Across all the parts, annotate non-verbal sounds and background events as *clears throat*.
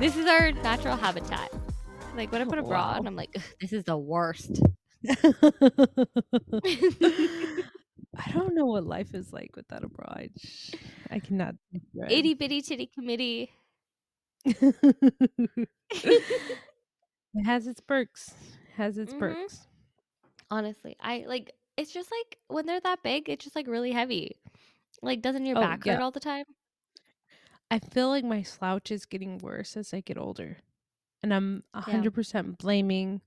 This is our natural habitat. Like when I put a bra Wow. on, I'm like, this is the worst. *laughs* I don't know what life is like without a bra. I, j- I cannot. Itty bitty titty committee. *laughs* *laughs* it has its perks. Has its Mhm. perks. Honestly, I like it's just like when they're that big, it's just like really heavy. Like, doesn't your Oh, back hurt yeah. all the time? I feel like my slouch is getting worse as I get older. And I'm a Yeah. 100% blaming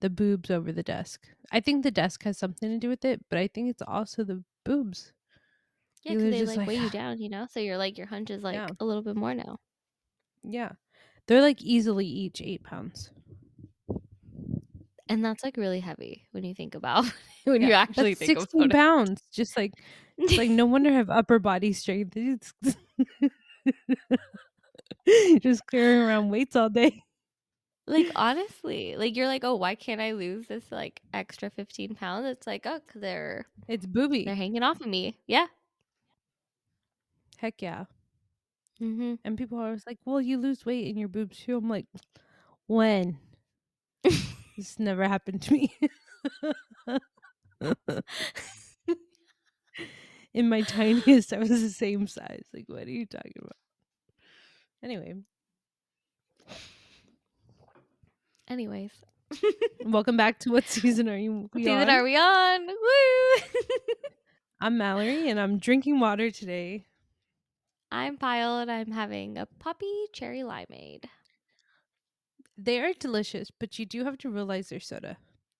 the boobs over the desk. I think the desk has something to do with it, but I think it's also the boobs. Yeah, because they just like, like, weigh you down, you know. So you're like your hunch is like Yeah. a little bit more now. Yeah. They're like easily each eight pounds. And that's like really heavy when you think about *laughs* when you Yeah, actually that's think 16 about pounds. Just like, it's like no wonder I have upper body strength. *laughs* Just carrying around weights all day. like honestly, like you're like, oh, why can't I lose this like extra 15 pounds? It's like, oh, they're It's booby. they're hanging off of me. Yeah. Heck yeah. Mm-hmm. And people are always like, well, you lose weight in your boobs too. I'm like, when? *laughs* this never happened to me. *laughs* in my tiniest, I was the same size. Like, what are you talking about? Anyway, Anyways, *laughs* welcome back to what season are you? what we season on? are we on? Woo! *laughs* I'm Mallory, and I'm drinking water today. I'm Payal and I'm having a poppy cherry limeade. They are delicious, but you do have to realize they're soda.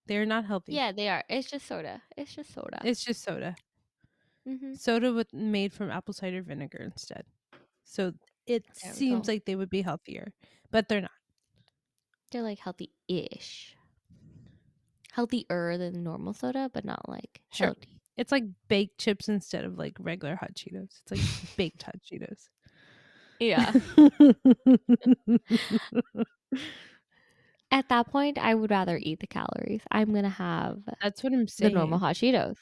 They're not healthy. Yeah, they are. It's just soda. It's just soda. it's just soda. mm-hmm. Soda with made from apple cider vinegar instead. So it There seems like they would be healthier, but they're not. They're like healthy-ish. Healthier than normal soda, but not like Sure. healthy. It's like baked chips instead of like regular hot Cheetos. It's like *laughs* baked hot Cheetos. Yeah. *laughs* *laughs* At that point, I would rather eat the calories. I'm gonna have That's what I'm saying. the normal hot Cheetos.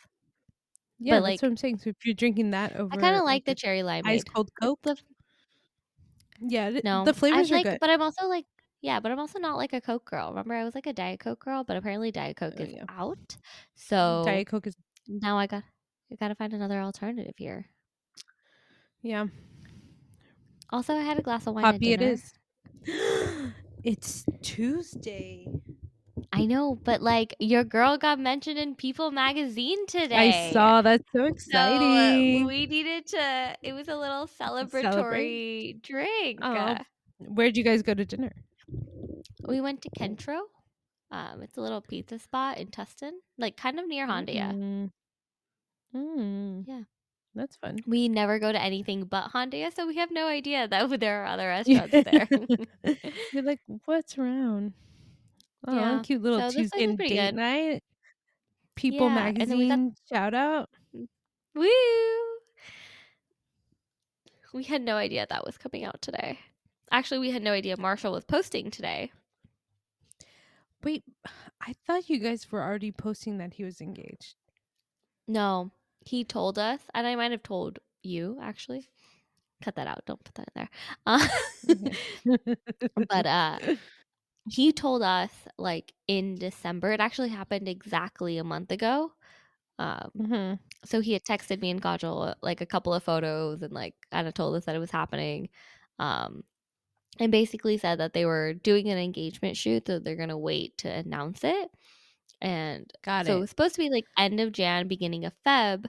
yeah, but, that's like- what I'm saying. So if you're drinking that over, I kind of like the a cherry lime ice cold Coke. The- Yeah, th- no, the flavors I'm are like, good. but I'm also like, yeah, but I'm also not like a Coke girl. Remember, I was like a Diet Coke girl, but apparently Diet Coke Oh, is yeah. out. So Diet Coke is now I got, I got to find another alternative here. yeah. Also, I had a glass of wine. Poppy it is. *gasps* it's Tuesday. I know, but like your girl got mentioned in People magazine today. I saw. That's so So, exciting. we needed to. It was a little celebratory drink. Oh. Uh, Where'd you guys go to dinner? we went to Kentro. Um, it's a little pizza spot in Tustin, like kind of near Hondia. Mm. Mm. Yeah. That's fun. We never go to anything but Hondia, so we have no idea that there are other *laughs* restaurants there. *laughs* You're like, what's around? Oh, Yeah. cute little So Tuesday date good. night. People Yeah, we got- magazine shout out. Mm, woo! We had no idea that was coming out today. Actually, we had no idea Marshall was posting today. Wait, *sighs* I thought you guys were already posting that he was engaged. No, he told us, and I might have told you actually. Cut that out. Don't put that in there. Uh, *laughs* but uh, he told us like in December. It actually happened exactly a month ago. Um, hmm so he had texted me and Gajal like a couple of photos and like kind of told us that it was happening. Um, and basically said that they were doing an engagement shoot, so they're gonna wait to announce it. And Got so it it. was supposed to be like end of Jan, beginning of Feb.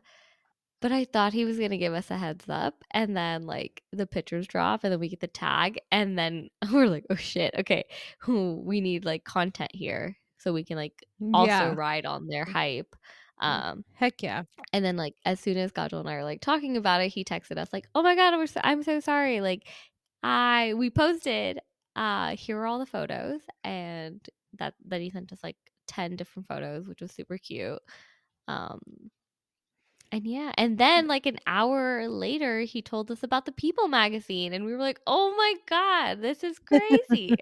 But I thought he was gonna give us a heads up, and then like the pictures drop, and then we get the tag, and then *laughs* we're like, oh shit, okay, we need like content here so we can like also yeah. ride on their hype. Um, Heck yeah. and then like as soon as Gajal and I are like talking about it, he texted us like, "Oh my god, we're so, I'm so sorry. Like, I we posted. Uh, here are all the photos, and that that he sent us like ten different photos, which was super cute. Um, and yeah, and then like an hour later, he told us about the People magazine, and we were like, "Oh my god, this is crazy!"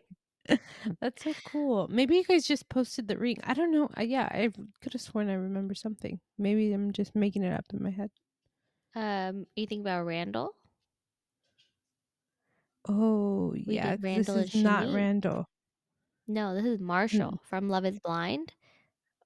*laughs* That's so cool. Maybe you guys just posted the ring. I don't know. Uh, yeah, I could have sworn I remember something. Maybe I'm just making it up in my head. Um, you think about Randall? Oh, We yeah. Randall this is not Randall. No, this is Marshall from Love Is Blind.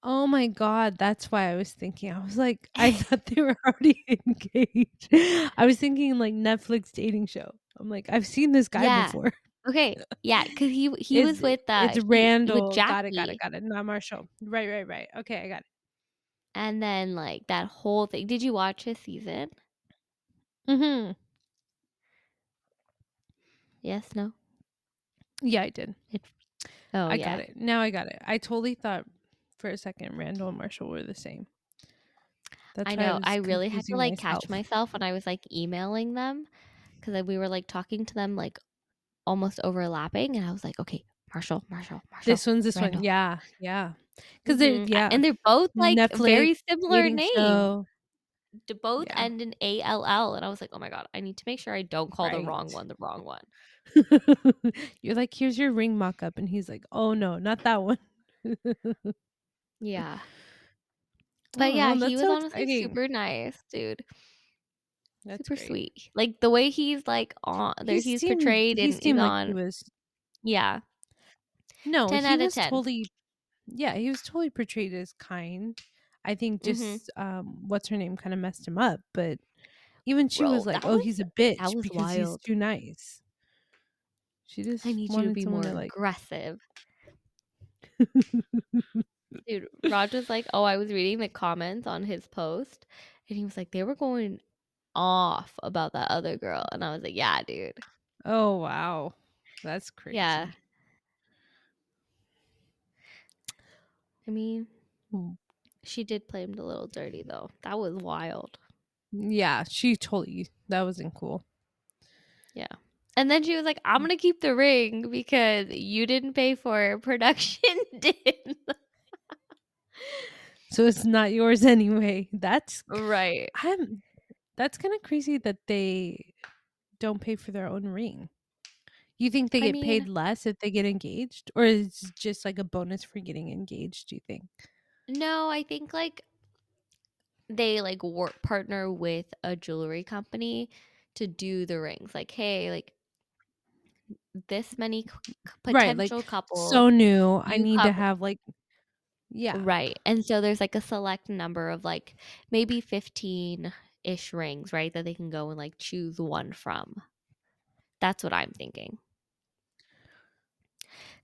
Oh my god, that's why I was thinking. I was like, I *laughs* thought they were *laughs* already engaged. I was thinking like Netflix dating show. I'm like, I've seen this guy Yeah. before. Okay, yeah, because he he was with uh, it's he- Randall. with Got it, got Jackie. it, got it. Not Marshall. Right, right, right. Okay, I got it. and then like that whole thing. Did you watch his season? Mm-hmm. Yes, no. Yeah, I did. Oh, I yeah. got it. Now I got it. I totally thought for a second Randall and Marshall were the same. That's I know. was I really had to like catch myself when I was like emailing them because we were like talking to them like almost overlapping, and I was like, okay, Marshall, Marshall, Marshall. This one's this Randall. one. Yeah, yeah. Because Mhm. they're yeah. and they're both like very similar names. show. To both Yeah. end in A L L, and I was like, oh my god, I need to make sure I don't call the wrong one the wrong one. *laughs* You're like, here's your ring mock up, and he's like, oh no, not that one. *laughs* Yeah. But Oh, yeah, he was so honestly exciting. super nice, dude. That's super great. sweet. Like the way he's like on there, He he's seemed- portrayed He and seemed like on. was yeah, no, 10 he out of was 10. totally. Yeah, he was totally portrayed as kind. I think just Mhm. um, what's her name kind of messed him up, but even she Bro, was like, "Oh, was- he's a bitch because he's too nice." She just I need you to be more to like. aggressive. *laughs* Dude, was like, "Oh, I was reading the comments on his post, and he was like, they were going off about that other girl," and I was like, "Yeah, dude, oh wow, that's crazy. yeah." I mean, Mm. she did play him a little dirty though. That was wild. Yeah, she totally. That wasn't cool. And then she was like, "I'm gonna keep the ring because you didn't pay for it. *laughs* Production did." *laughs* So it's not yours anyway. That's right. I'm. That's kind of crazy that they don't pay for their own ring. You think they I get paid less if they get engaged, or is it just like a bonus for getting engaged? Do you think? No, I think like they like work partner with a jewelry company to do the rings. Like, hey, like this many c- c- Right, like, potential couples. So new. I need to have like. Yeah. Right. And so there's like a select number of like maybe 15 ish rings, right? That they can go and like choose one from. That's what I'm thinking.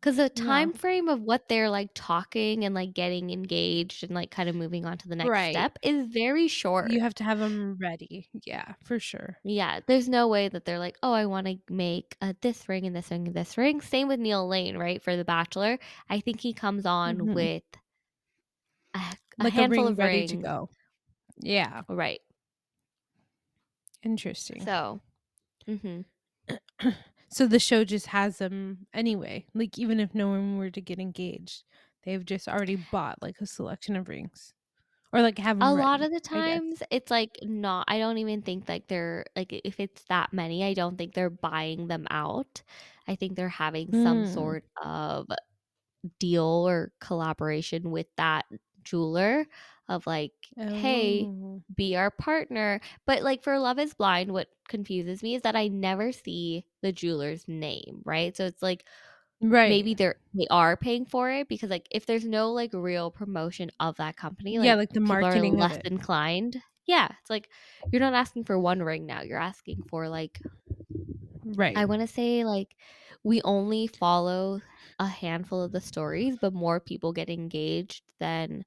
Cuz the Yeah. time frame of what they're like talking and like getting engaged and like kind of moving on to the next Right. step is very short. You have to have them ready. Yeah, for sure. yeah, there's no way that they're like, "Oh, I want to make uh, this ring and this ring and this ring." Same with Neil Lane, right? For The Bachelor, I think he comes on Mhm. with a, a Like a handful ring of ready rings. to go. Yeah. Right. Interesting. So, hmm *clears throat* *coughs* So the show just has them anyway. Like even if no one were to get engaged, they've just already bought like a selection of rings, or like have a lot of the times it's like not. I don't even think like they're like if it's that many, I don't think they're buying them out. I think they're having some Mm. sort of deal or collaboration with that jeweler of like, hey, Oh. be our partner. But like for Love is Blind, what confuses me is that I never see the jeweler's name, right? So it's like right? maybe they're they are paying for it because like if there's no like real promotion of that company, like yeah, like the marketing are less inclined. Yeah, it's like you're not asking for one ring now. You're asking for like right. I want to say like we only follow a handful of the stories, but more people get engaged than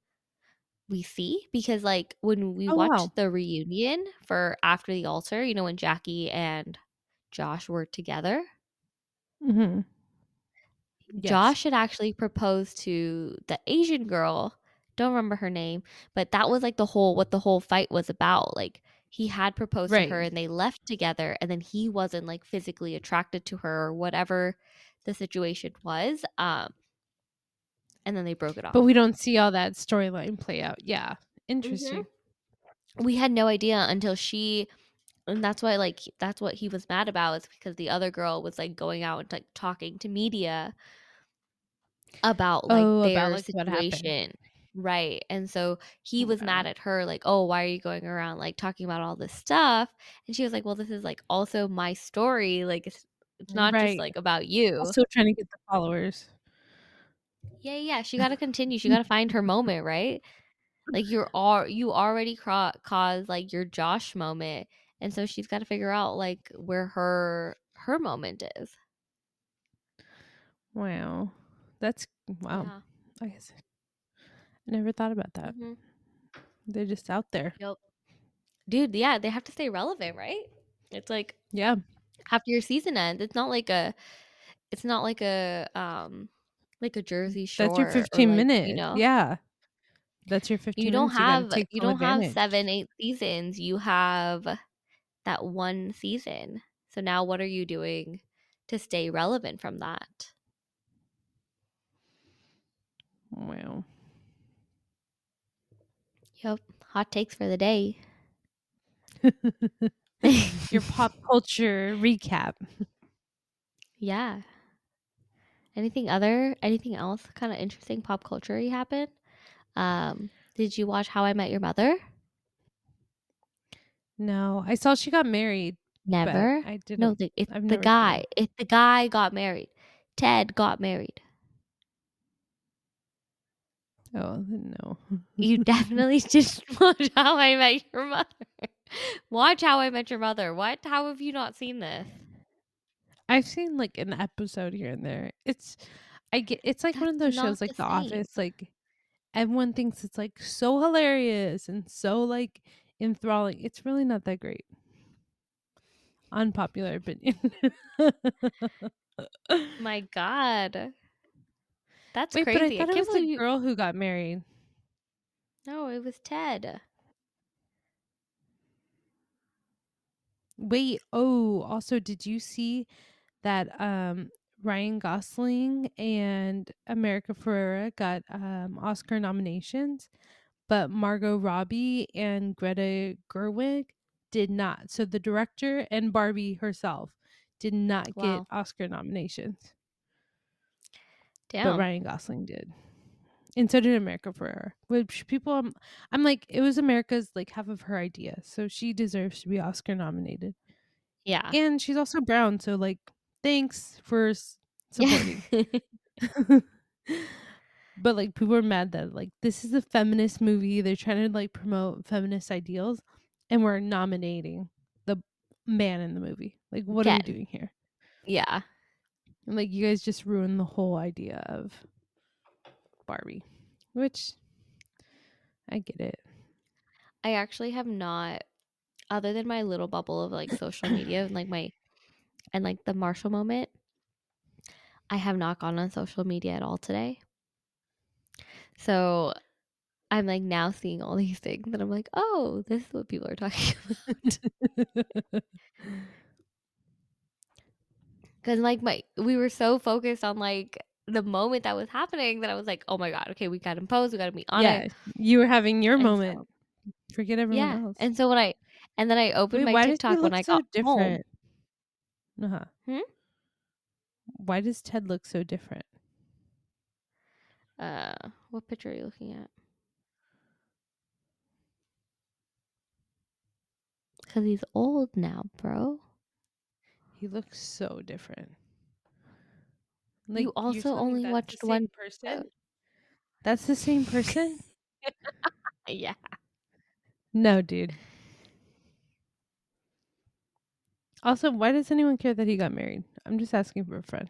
we see because like when we Oh, watched wow. the reunion for after the altar, you know when Jackie and Josh were together, mm-hmm. Josh had actually proposed to the Asian girl. Don't remember her name, but that was like the whole what the whole fight was about. Like he had proposed to her and they left together and then he wasn't like physically attracted to her or whatever the situation was. Um and then they broke it off. but we don't see all that storyline play out. Yeah, interesting. Mm-hmm. we had no idea until she and that's why like that's what he was mad about is because the other girl was like going out and like talking to media about like Oh, their about, like, situation. Right. And so he was mad at her, like, oh, why are you going around like talking about all this stuff? And she was like, well, this is like also my story. Like, it's, it's not just like about you. Also trying to get the followers. Yeah, yeah. She got to continue. She *laughs* got to find her moment, right? Like you're all you already cra- caused like your Josh moment, and so she's got to figure out like where her her moment is. Wow. That's wow. Yeah. I guess I never thought about that. Mhm. They're just out there. Yep. Dude, yeah, they have to stay relevant, right? It's like Yeah. after your season ends, it's not like a it's not like a um like a mm, Jersey Shore. That's your 15 like, minutes. You know, Yeah. That's your 15 you don't. You have take you don't have seven, eight seasons. You have that one season. So now, what are you doing to stay relevant from that? Wow. Yep. Hot takes for the day. *laughs* *laughs* Your pop culture recap. yeah. Anything other? Anything else? Kind of interesting pop culture happened. Um, did you watch How I Met Your Mother? No, I saw she got married. Never. I didn't. No, the, it's I've the guy. It the guy got married. Ted got married. Oh no. You *laughs* definitely just *laughs* watch How I Met Your Mother. Watch How I Met Your Mother. What? How have you not seen this? I've seen like an episode here and there. It's I get it's like one of those shows like the. Office like everyone thinks it's like so hilarious and so like enthralling. It's really not that great. Unpopular opinion. *laughs* My God. That's Wait, crazy. but I thought it was the you- girl who got married. No, it was Ted. Wait, oh, also did you see that um Ryan Gosling and America Ferrera got um Oscar nominations, but Margot Robbie and Greta Gerwig did not. So the director and Barbie herself did not Wow. get Oscar nominations, Damn. but Ryan Gosling did. And so did America Ferrera. Which people I'm, I'm like it was America's like half of her idea. So she deserves to be Oscar nominated. Yeah. And she's also brown, so like thanks for s- *laughs* Yeah. supporting. *laughs* but like people are mad that like this is a feminist movie. They're trying to like promote feminist ideals and we're nominating the man in the movie. Like what are we doing here? yeah. And like you guys just ruined the whole idea of Barbie. Which I get it. I actually have not, other than my little bubble of like social media and like my, and like the Marshall moment, I have not gone on social media at all today. So I'm like now seeing all these things and I'm like, oh, this is what people are talking about. *laughs* Because like my, we were so focused on like the moment that was happening that I was like, oh my God, okay, we got to impose, we got to be on yeah, you were having your And moment. so- Forget everyone yeah. else. And so when I, and then I opened Wait, my TikTok when I so got home. Different? Uh-huh. Hmm? Why does Ted look so different? Uh, what picture are you looking at? Because he's old now, bro. He looks so different. You you're also only watched one person. That's the same person? *laughs* Yeah. no, dude. Also, why does anyone care that he got married? I'm just asking for a friend.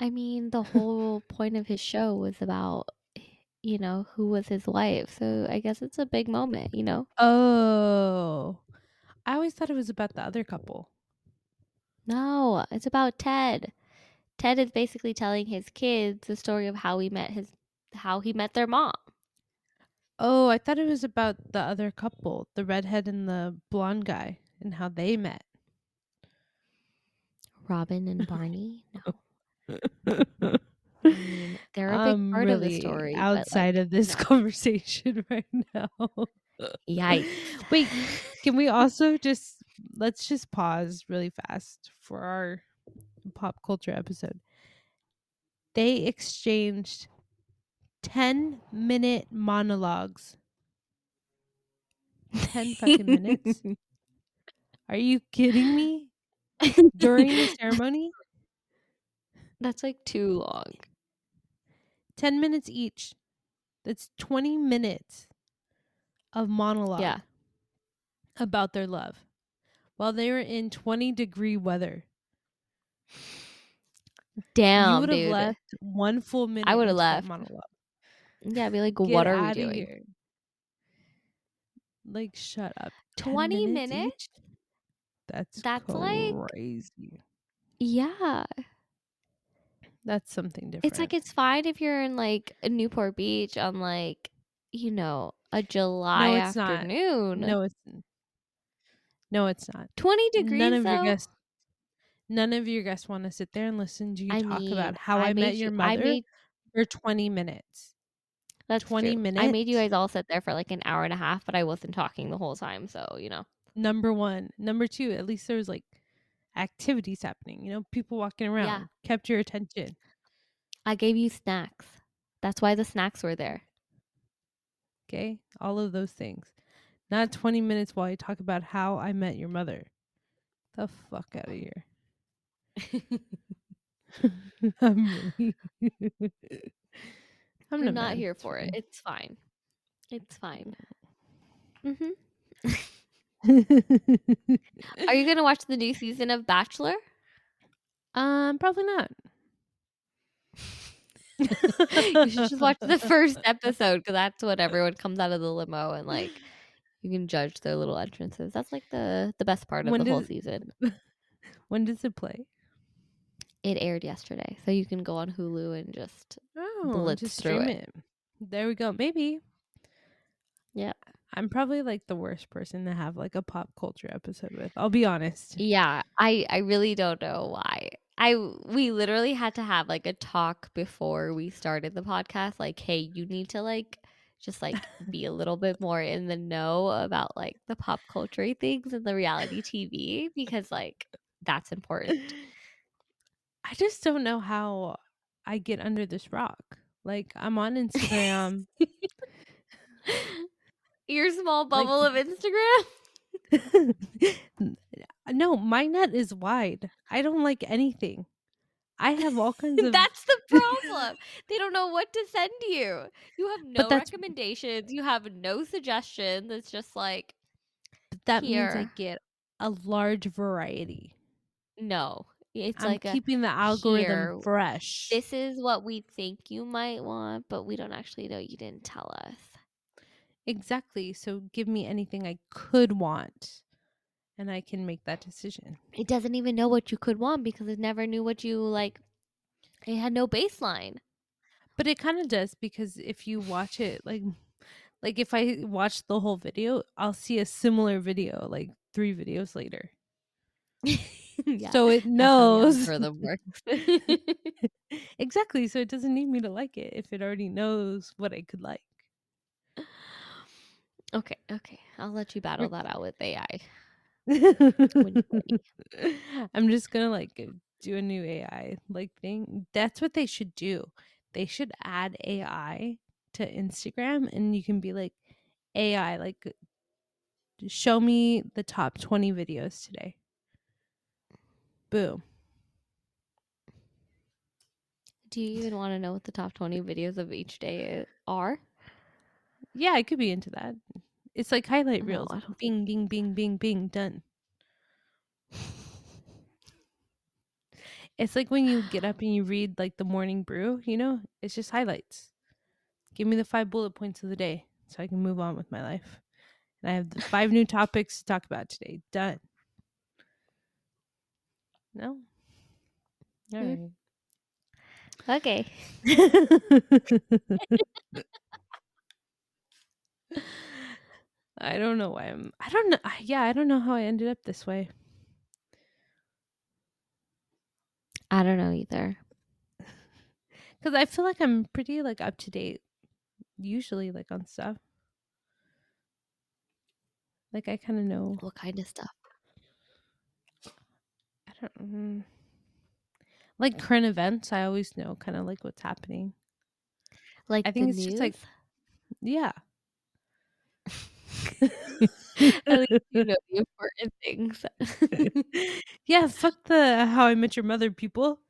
I mean, the whole point of his show was about, you know, who was his wife. So I guess it's a big moment, you know? Oh, I always thought it was about the other couple. No, it's about Ted. Ted is basically telling his kids the story of how he met his, how he met their mom. Oh, I thought it was about the other couple, the redhead and the blonde guy, and how they met. Robin and Barney. *laughs* No, I mean, they're a big part really of the story. but, like, outside of this no. conversation *laughs* right now. Yikes. *laughs* Wait, can we also just let's just pause really fast for our pop culture episode they exchanged 10 minute monologues. 10 fucking minutes. *laughs* Are you kidding me? During the ceremony? *laughs* That's like too long. 10 minutes each. That's 20 minutes of monologue Yeah. about their love while they were in 20 degree weather. you Damn, would have left one full minute. I would've into left. monologue. Yeah, be like, Get what are we doing? here. Like, shut up. 20 minutes? each? That's That's like- crazy. Yeah. That's something different. It's like it's fine if you're in like Newport Beach on like, you know, a July it's not. afternoon. no, it's no, it's not. 20 degrees none of though. your guests, none of your guests want to sit there and listen to you I talk mean, about how I, met your mother I made for twenty minutes. That's 20 true. I made you guys all sit there for like an hour and a half, but I wasn't talking the whole time, so you know. Number one, number two. At least there was like activities happening. You know, people walking around kept your attention. I gave you snacks. That's why the snacks were there. Okay, all of those things. Not twenty minutes while I talk about how I met your mother. The fuck out of *laughs* here. *laughs* I'm *laughs* really. I'm, I'm not, here for it. It's fine. It's fine. hmm. *laughs* Are you gonna watch the new season of Bachelor? um, probably not. *laughs* you should just watch the first episode because that's when everyone comes out of the limo and like *laughs* you can judge their little entrances. That's like the the best part of When the whole season. When does it play? It aired yesterday, so you can go on Hulu and just Oh, Blitz just through stream it. it. There we go. Maybe. Yeah. I'm probably like the worst person to have like a pop culture episode with. I'll be honest. yeah. I I really don't know why. I we literally had to have like a talk before we started the podcast. Like, hey, you need to like just like be a little bit more in the know about like the pop culture things and the reality TV because like that's important. *laughs* I just don't know how I get under this rock. Like I'm on *laughs* Instagram. Your small Like- bubble of Instagram. *laughs* no, my net is wide. I don't like anything. I have all kinds *laughs* of That's the problem. they don't know what to send you. You have no recommendations. You have no suggestions. It's just like that means I get a large variety. no. It's I'm like a, keeping the algorithm here, fresh. this is what we think you might want, but we don't actually know. You didn't tell us. Exactly. So give me anything I could want and I can make that decision. It doesn't even know what you could want because it never knew what you like. It had no baseline. But it kind of does because if you watch it like like if I watch the whole video, I'll see a similar video like 3 videos later. *laughs* yeah. So it that's how the *laughs* knows. *laughs* exactly. So it doesn't need me to like it if it already knows what I could like. okay, okay. I'll let you battle that out with AI. *laughs* I'm just gonna like do a new AI like thing. That's what they should do. They should add AI to Instagram, and you can be like AI, like show me the top 20 videos today. Boom. Do you even want to know what the top 20 videos of each day are? Yeah, I could be into that. It's like highlight reels. Don't Bing, bing, bing, bing, bing, done. It's like when you get up and you read like the morning brew, you know? It's just highlights. Give me the five bullet points of the day so I can move on with my life. And I have the five new topics to talk about today. Done. No? All Mm. right. Okay. I don't know why I'm I don't know I- yeah, I don't know how I ended up this way. I don't know either. Cuz I feel like I'm pretty like up to date usually like on stuff. Like I kind of know. What kind of stuff? I don't mm. like current events. I always know kind of like what's happening. Like I think it's news. just like yeah. *laughs* At least you know *laughs* the important things. *laughs* yeah, fuck the how I met your mother people.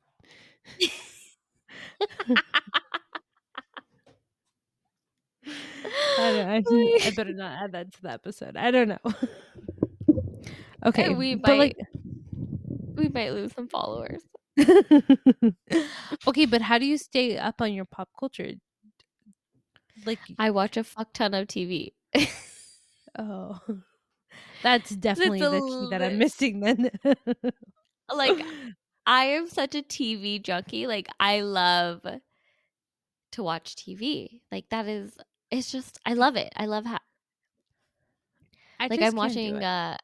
I don't I, I better not add that to the episode. I don't know. okay, we but like we might lose some followers. okay, but how do you stay up on your pop culture? Like I watch a fuck ton of TV. oh, *laughs* that's definitely the key that I'm missing. Then, *laughs* Like *laughs* I am such a TV junkie. Like I love to watch TV. Like that is it's just I love it. I love how I like I'm watching uh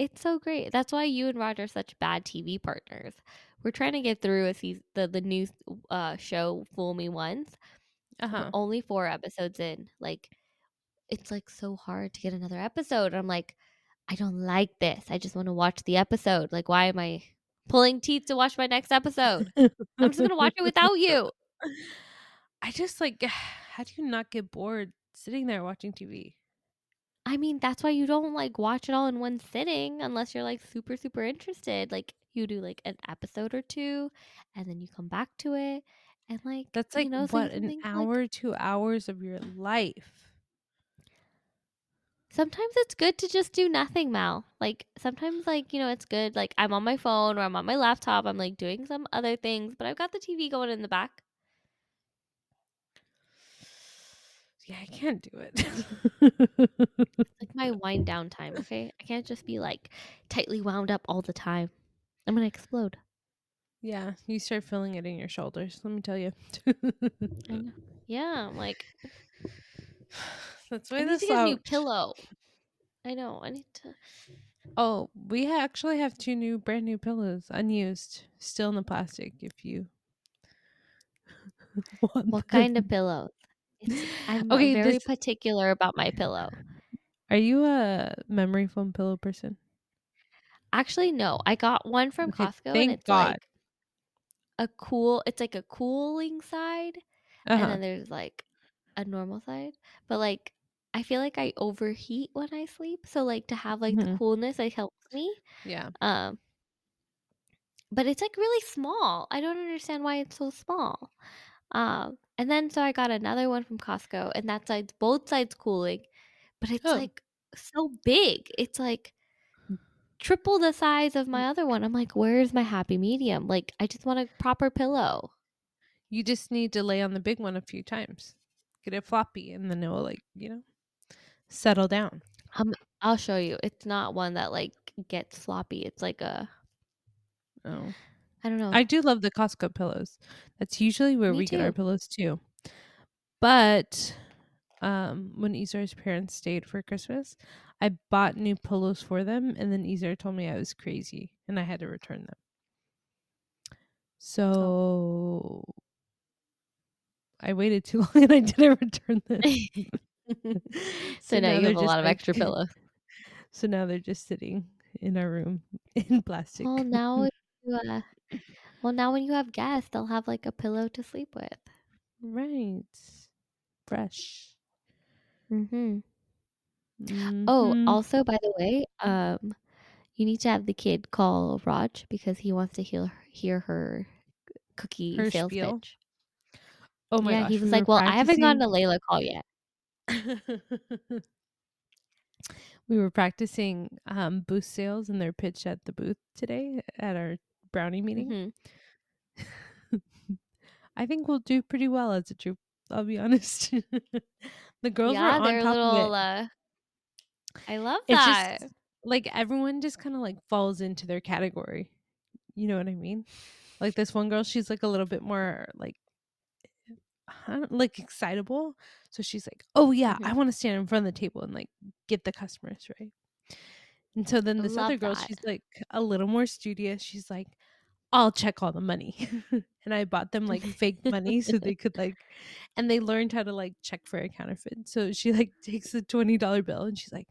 it's so great. That's why you and Roger are such bad TV partners. We're trying to get through a season, the the new uh show Fool Me Once. We're Uh-huh. only 4 episodes in. Like it's like so hard to get another episode. I'm like I don't like this. I just want to watch the episode. Like why am I pulling teeth to watch my next episode? I'm just going to watch it without you. *laughs* I just like *sighs* how do you not get bored sitting there watching TV? I mean, that's why you don't like watch it all in one sitting unless you're like super super interested. Like you do like an episode or two and then you come back to it and like That's you like know, what an think, like- hour, two hours of your life. sometimes it's good to just do nothing, Mal. Like sometimes like, you know, it's good like I'm on my phone or I'm on my laptop, I'm like doing some other things, but I've got the TV going in the back. Yeah, I can't do it. *laughs* It's like my wind down time, okay? I can't just be like tightly wound up all the time. I'm going to explode. yeah, you start feeling it in your shoulders. Let me tell you. I. Yeah, I'm like *sighs* That's I why need this to get a new pillow. I know. I need to Oh, we actually have two new, brand new pillows, unused, still in the plastic. If you *laughs* want What kind of pillow? It's, I'm Okay, very this- particular about my pillow. Are you a memory foam pillow person? Actually, no. I got one from Okay, Costco, thank and it's God. like a cool. It's like a cooling side, Uh-huh. and then there's like a normal side. But like, I feel like I overheat when I sleep, so like to have like the Mhm. coolness, it helps me. yeah. Um, but it's like really small. I don't understand why it's so small. Um, and then so I got another one from Costco, and that side's both sides cooling, but it's Oh. like so big. It's like triple the size of my mm. other one. I'm like, where's my happy medium? Like, I just want a proper pillow. You just need to lay on the big one a few times. Get it floppy, and then it will like you know settle down. Um, I'll show you. It's not one that like gets floppy. It's like a Oh, I don't know. I do love the Costco pillows. That's usually where Me we get our pillows too. But um, when Izar's parents stayed for Christmas, I bought new pillows for them, and then Izar told me I was crazy, and I had to return them. So I waited too *laughs* long, and I didn't return them. *laughs* *laughs* so, now, you have a lot of like- extra pillows. So now they're just sitting in our room in plastic. Well, now, you, uh, well, now when you have guests, they'll have like a pillow to sleep with. right, fresh. Mm-hmm. Oh, Mhm. also, by the way, um, you need to have the kid call Raj because he wants to hear hear her cookie Her sales spiel? pitch. oh my yeah, gosh, he was we like, "Well, I haven't gotten practicing- a Layla call yet." *laughs* we were practicing um, booth sales and their pitch at the booth today at our brownie meeting. Mhm. I think we'll do pretty well as a troop. I'll be *laughs* honest. the girls yeah, were on they're top little. of it. Uh, I love It's that. just like everyone just kind of like falls into their category. You know what I mean? Like this one girl, she's like a little bit more like like excitable. So she's like, "Oh yeah, I Mhm. want to stand in front of the table and like get the customers right." And so then this love other girl, that. she's like a little more studious. She's like, "I'll check all the money," *laughs* and I bought them like fake money so they could *laughs* like, and they learned how to like check for a counterfeit. So she like *laughs* takes the twenty dollar bill and she's like,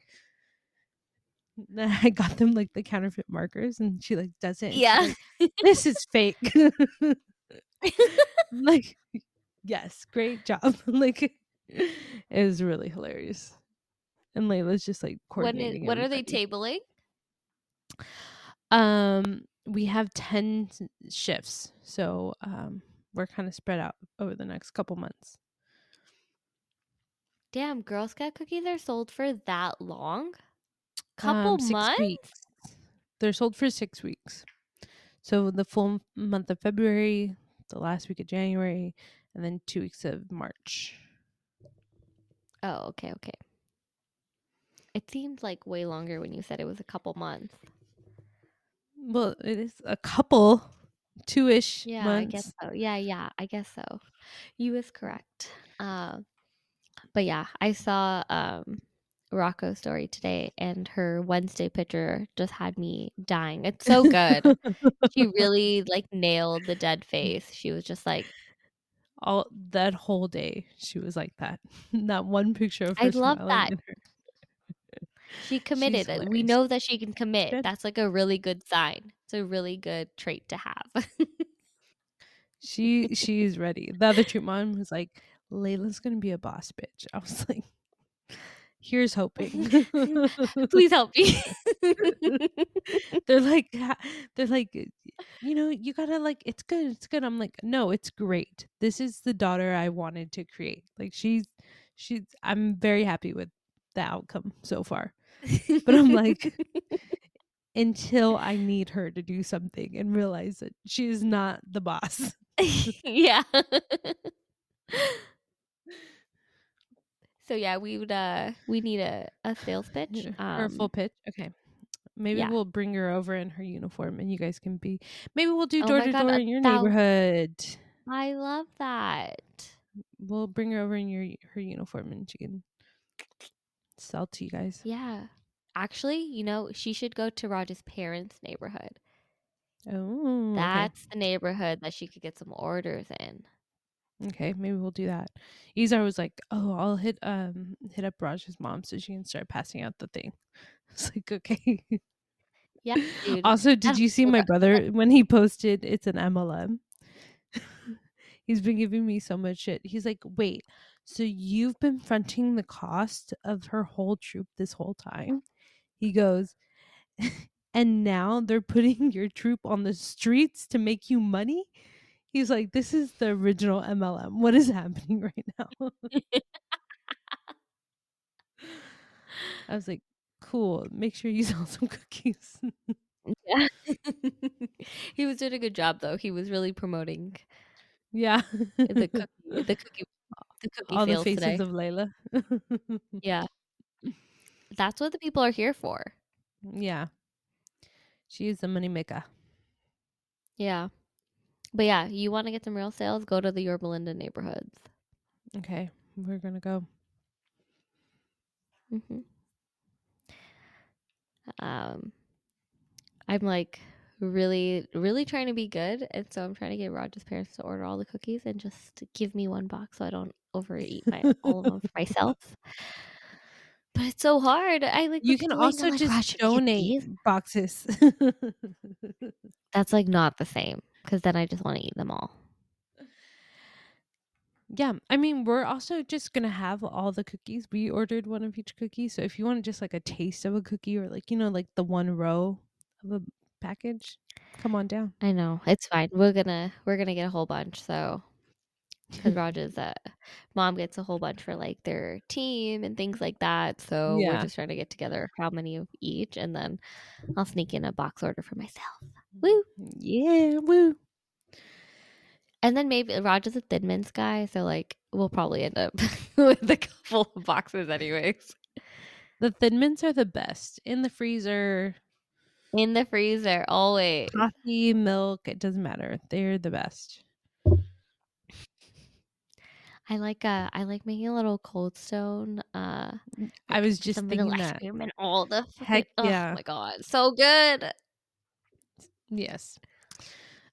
I got them like the counterfeit markers, and she like does it. Yeah. like, this is fake. like, yes, great job. like, it was really hilarious. And Layla's just like when is, coordinating. when are they tabling? Um, we have ten shifts, so um, we're kind of spread out over the next couple months. Damn, Girl Scout cookies are sold for that long? Couple Um, months? weeks. They're sold for six weeks. So the full month of February, the last week of January, and then two weeks of March. Oh, okay, okay. It seemed like way longer when you said it was a couple months. Well, it is a couple, two ish Yeah, months. I guess so. Yeah, yeah, I guess so. You was correct. Uh, but yeah, I saw um Rocco's story today, and her Wednesday picture just had me dying. It's so good. she *laughs* really like nailed the dead face. She was just like, All that whole day, she was like that. *laughs* that one picture of her I love that. her- she committed. We know that she can commit. Good. That's like a really good sign. It's a really good trait to have. *laughs* She she's ready. The other troop mom was like, Layla's gonna be a boss bitch. I was like, here's hoping. *laughs* *laughs* Please help me. they're like they're like you know you gotta like it's good it's good i'm like no it's great this is the daughter i wanted to create like she's she's i'm very happy with the outcome so far *laughs* But I'm like- until i need her to do something and realize that she is not the boss *laughs* *laughs* yeah. so yeah, we would uh we need a, a sales pitch. Um, full pitch okay maybe yeah. we'll bring her over in her uniform and you guys can be maybe we'll do Oh door to door in your neighborhood I love that. we'll bring her over in your her uniform and she can sell to you guys. Yeah. Actually, you know, she should go to Raj's parents' neighborhood. Oh, That's the neighborhood that she could get some orders in. okay. okay. Maybe we'll do that. Izar was like, "Oh, I'll hit um hit up Raj's mom so she can start passing out the thing." *laughs* It's like, okay. Yeah, *laughs* dude. also, did you see my brother when he posted? It's an MLM. *laughs* He's been giving me so much shit. He's like, "Wait, so you've been fronting the cost of her whole troop this whole time?" He goes, *laughs* and now they're putting *laughs* your troop on the streets to make you money. He's like, this is the original MLM. What is *laughs* happening right now? I was like, cool. Make sure you sell some cookies. Yeah. he was doing a good job though. He was really promoting yeah. the cookie the cookie the cookie All the faces today. of Layla. *laughs* yeah. That's what the people are here for. yeah. She is the money maker. Yeah. But yeah, you want to get some real sales, go to the Yorba Linda neighborhoods. Okay. We're to go. Mm-hmm. Um, I'm like really, really trying to be good, and so I'm trying to get Roger's parents to order all the cookies and just give me one box so I don't overeat my *laughs* all of them for myself. But it's so hard. I like You can at the link, also I'm just "Raj, should we get donate boxes. That's like not the same because then I just want to eat them all. Yeah, I mean, we're also just gonna have all the cookies. We ordered one of each cookie, so if you want just like a taste of a cookie or like you know like the one row of a package, come on down. I know it's fine. We're gonna we're gonna get a whole bunch. So because Raj's uh, mom gets a whole bunch for like their team and things like that. So we're just trying to get together how many of each, and then I'll sneak in a box order for myself. Woo! Yeah, woo. And then maybe Raj is a Thin Mints guy, so like we'll probably end up *laughs* with a couple of boxes anyways The Thin Mints are the best in the freezer. in the freezer always. Coffee, milk, it doesn't matter. They're the best. I like uh I like making a little cold stone. Uh, I was just some thinking vanilla ice that. cream and all the Heck *laughs* oh yeah. my god, so good. Yes,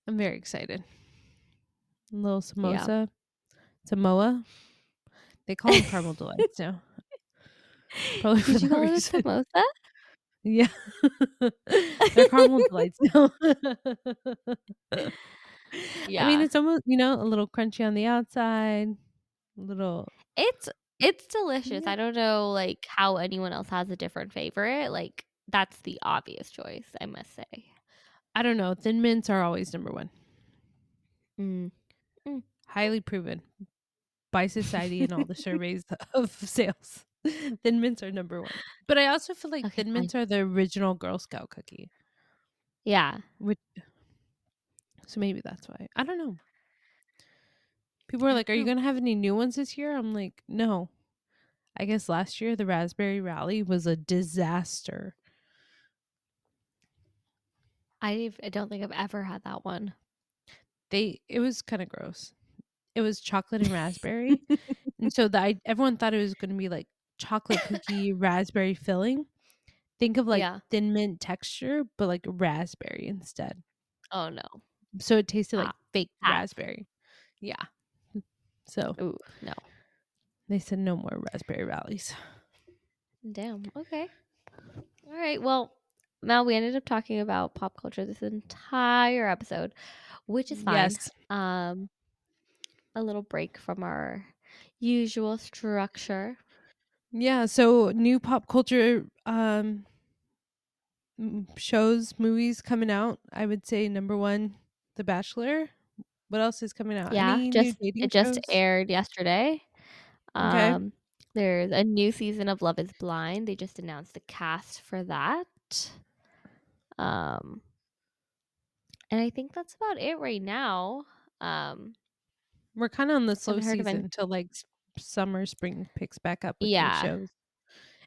I'm very excited. A little samosa, Samoa. They call them caramel *laughs* delights now. Probably Did you call it samosa? *laughs* Yeah. They're caramel delights now. Yeah. I mean, it's almost, you know, a little crunchy on the outside, little It's it's delicious. Yeah. I don't know like how anyone else has a different favorite. Like that's the obvious choice, I must say. I don't know. Thin mints are always number one. Mm. Mm. Highly proven by society and all the *laughs* surveys *laughs* of sales. *laughs* Thin mints are number one. But I also feel like Okay, thin mints are the original Girl Scout cookie. Yeah. Which so maybe that's why. I don't know. People are like, "Are you going to have any new ones this year?" I'm like, "No." I guess last year the raspberry rally was a disaster. I I don't think I've ever had that one. They it was kind of gross. It was chocolate and raspberry. *laughs* and so the I, everyone thought it was going to be like chocolate cookie raspberry filling. Think of like Yeah. thin mint texture, but like raspberry instead. Oh no. So it tasted like Ah, fake ah. raspberry. Yeah. So Ooh, no. they said no more raspberry rallies. Damn. Okay. All right. Well, Mel, we ended up talking about pop culture this entire episode, which is fine. Yes. Um, a little break from our usual structure. Yeah. So new pop culture um shows, movies coming out. I would say number one, The Bachelor. What else is coming out? Yeah, Any just it just shows? aired yesterday. Okay. Um, there's a new season of Love Is Blind. They just announced the cast for that. Um, and I think that's about it right now. Um, We're kind of on the slow season until like summer, spring picks back up with Yeah. shows.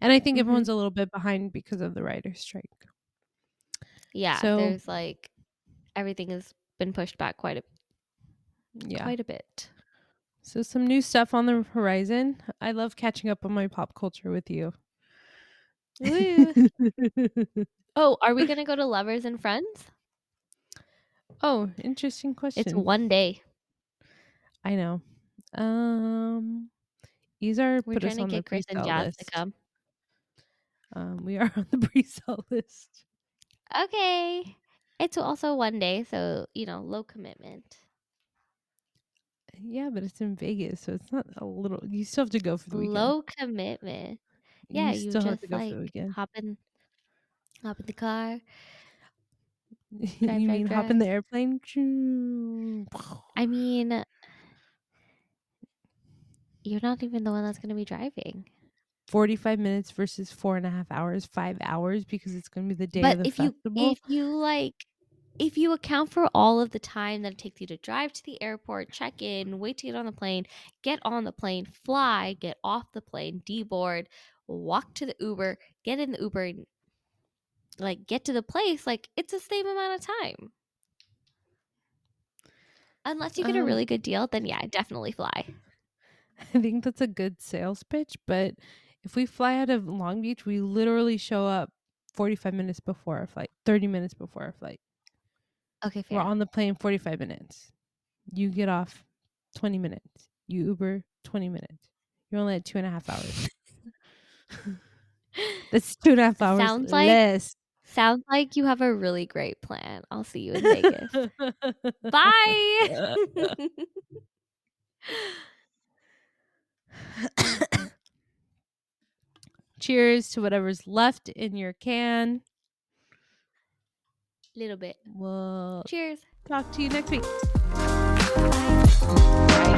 And I think Mhm. everyone's a little bit behind because of the writer's strike. yeah, So- there's like everything has been pushed back quite a Yeah. quite a bit. So some new stuff on the horizon. I love catching up on my pop culture with you. *laughs* Oh, are we gonna go to Lovers and Friends? oh, interesting question. It's one day. I know. Um Izar We're put trying us to on the get Chris and Jazz to come. Um, we are *laughs* on the pre-sale list. Okay. It's also one day, so you know, low commitment. Yeah, but it's in Vegas, so it's not a little. You still have to go for the weekend. Low commitment. Yeah, you you, still have just to go like for the weekend. hop in, hop in the car. *laughs* you drive, mean hop in the airplane? I mean, you're not even the one that's going to be driving. Forty-five minutes versus four and a half hours, five hours because it's going to be the day but of the if festival. you if you like if you account for all of the time that it takes you to drive to the airport, check in, wait to get on the plane, get on the plane, fly, get off the plane, deboard, walk to the Uber, get in the Uber, and like get to the place, like it's the same amount of time. Unless you get a Um, really good deal, then yeah, definitely fly. *laughs* I think that's a good sales pitch. But if we fly out of Long Beach, we literally show up forty-five minutes before our flight, thirty minutes before our flight. Okay, fair. We're on the plane 45 minutes. You get off 20 minutes. You Uber 20 minutes. You're only at two and a half hours. *laughs* That's two and a half hours Sounds like- less. Sounds like you have a really great plan. I'll see you in Vegas. Bye. *laughs* Cheers to whatever's left in your can. Little bit. We'll Cheers. talk to you next week. Bye.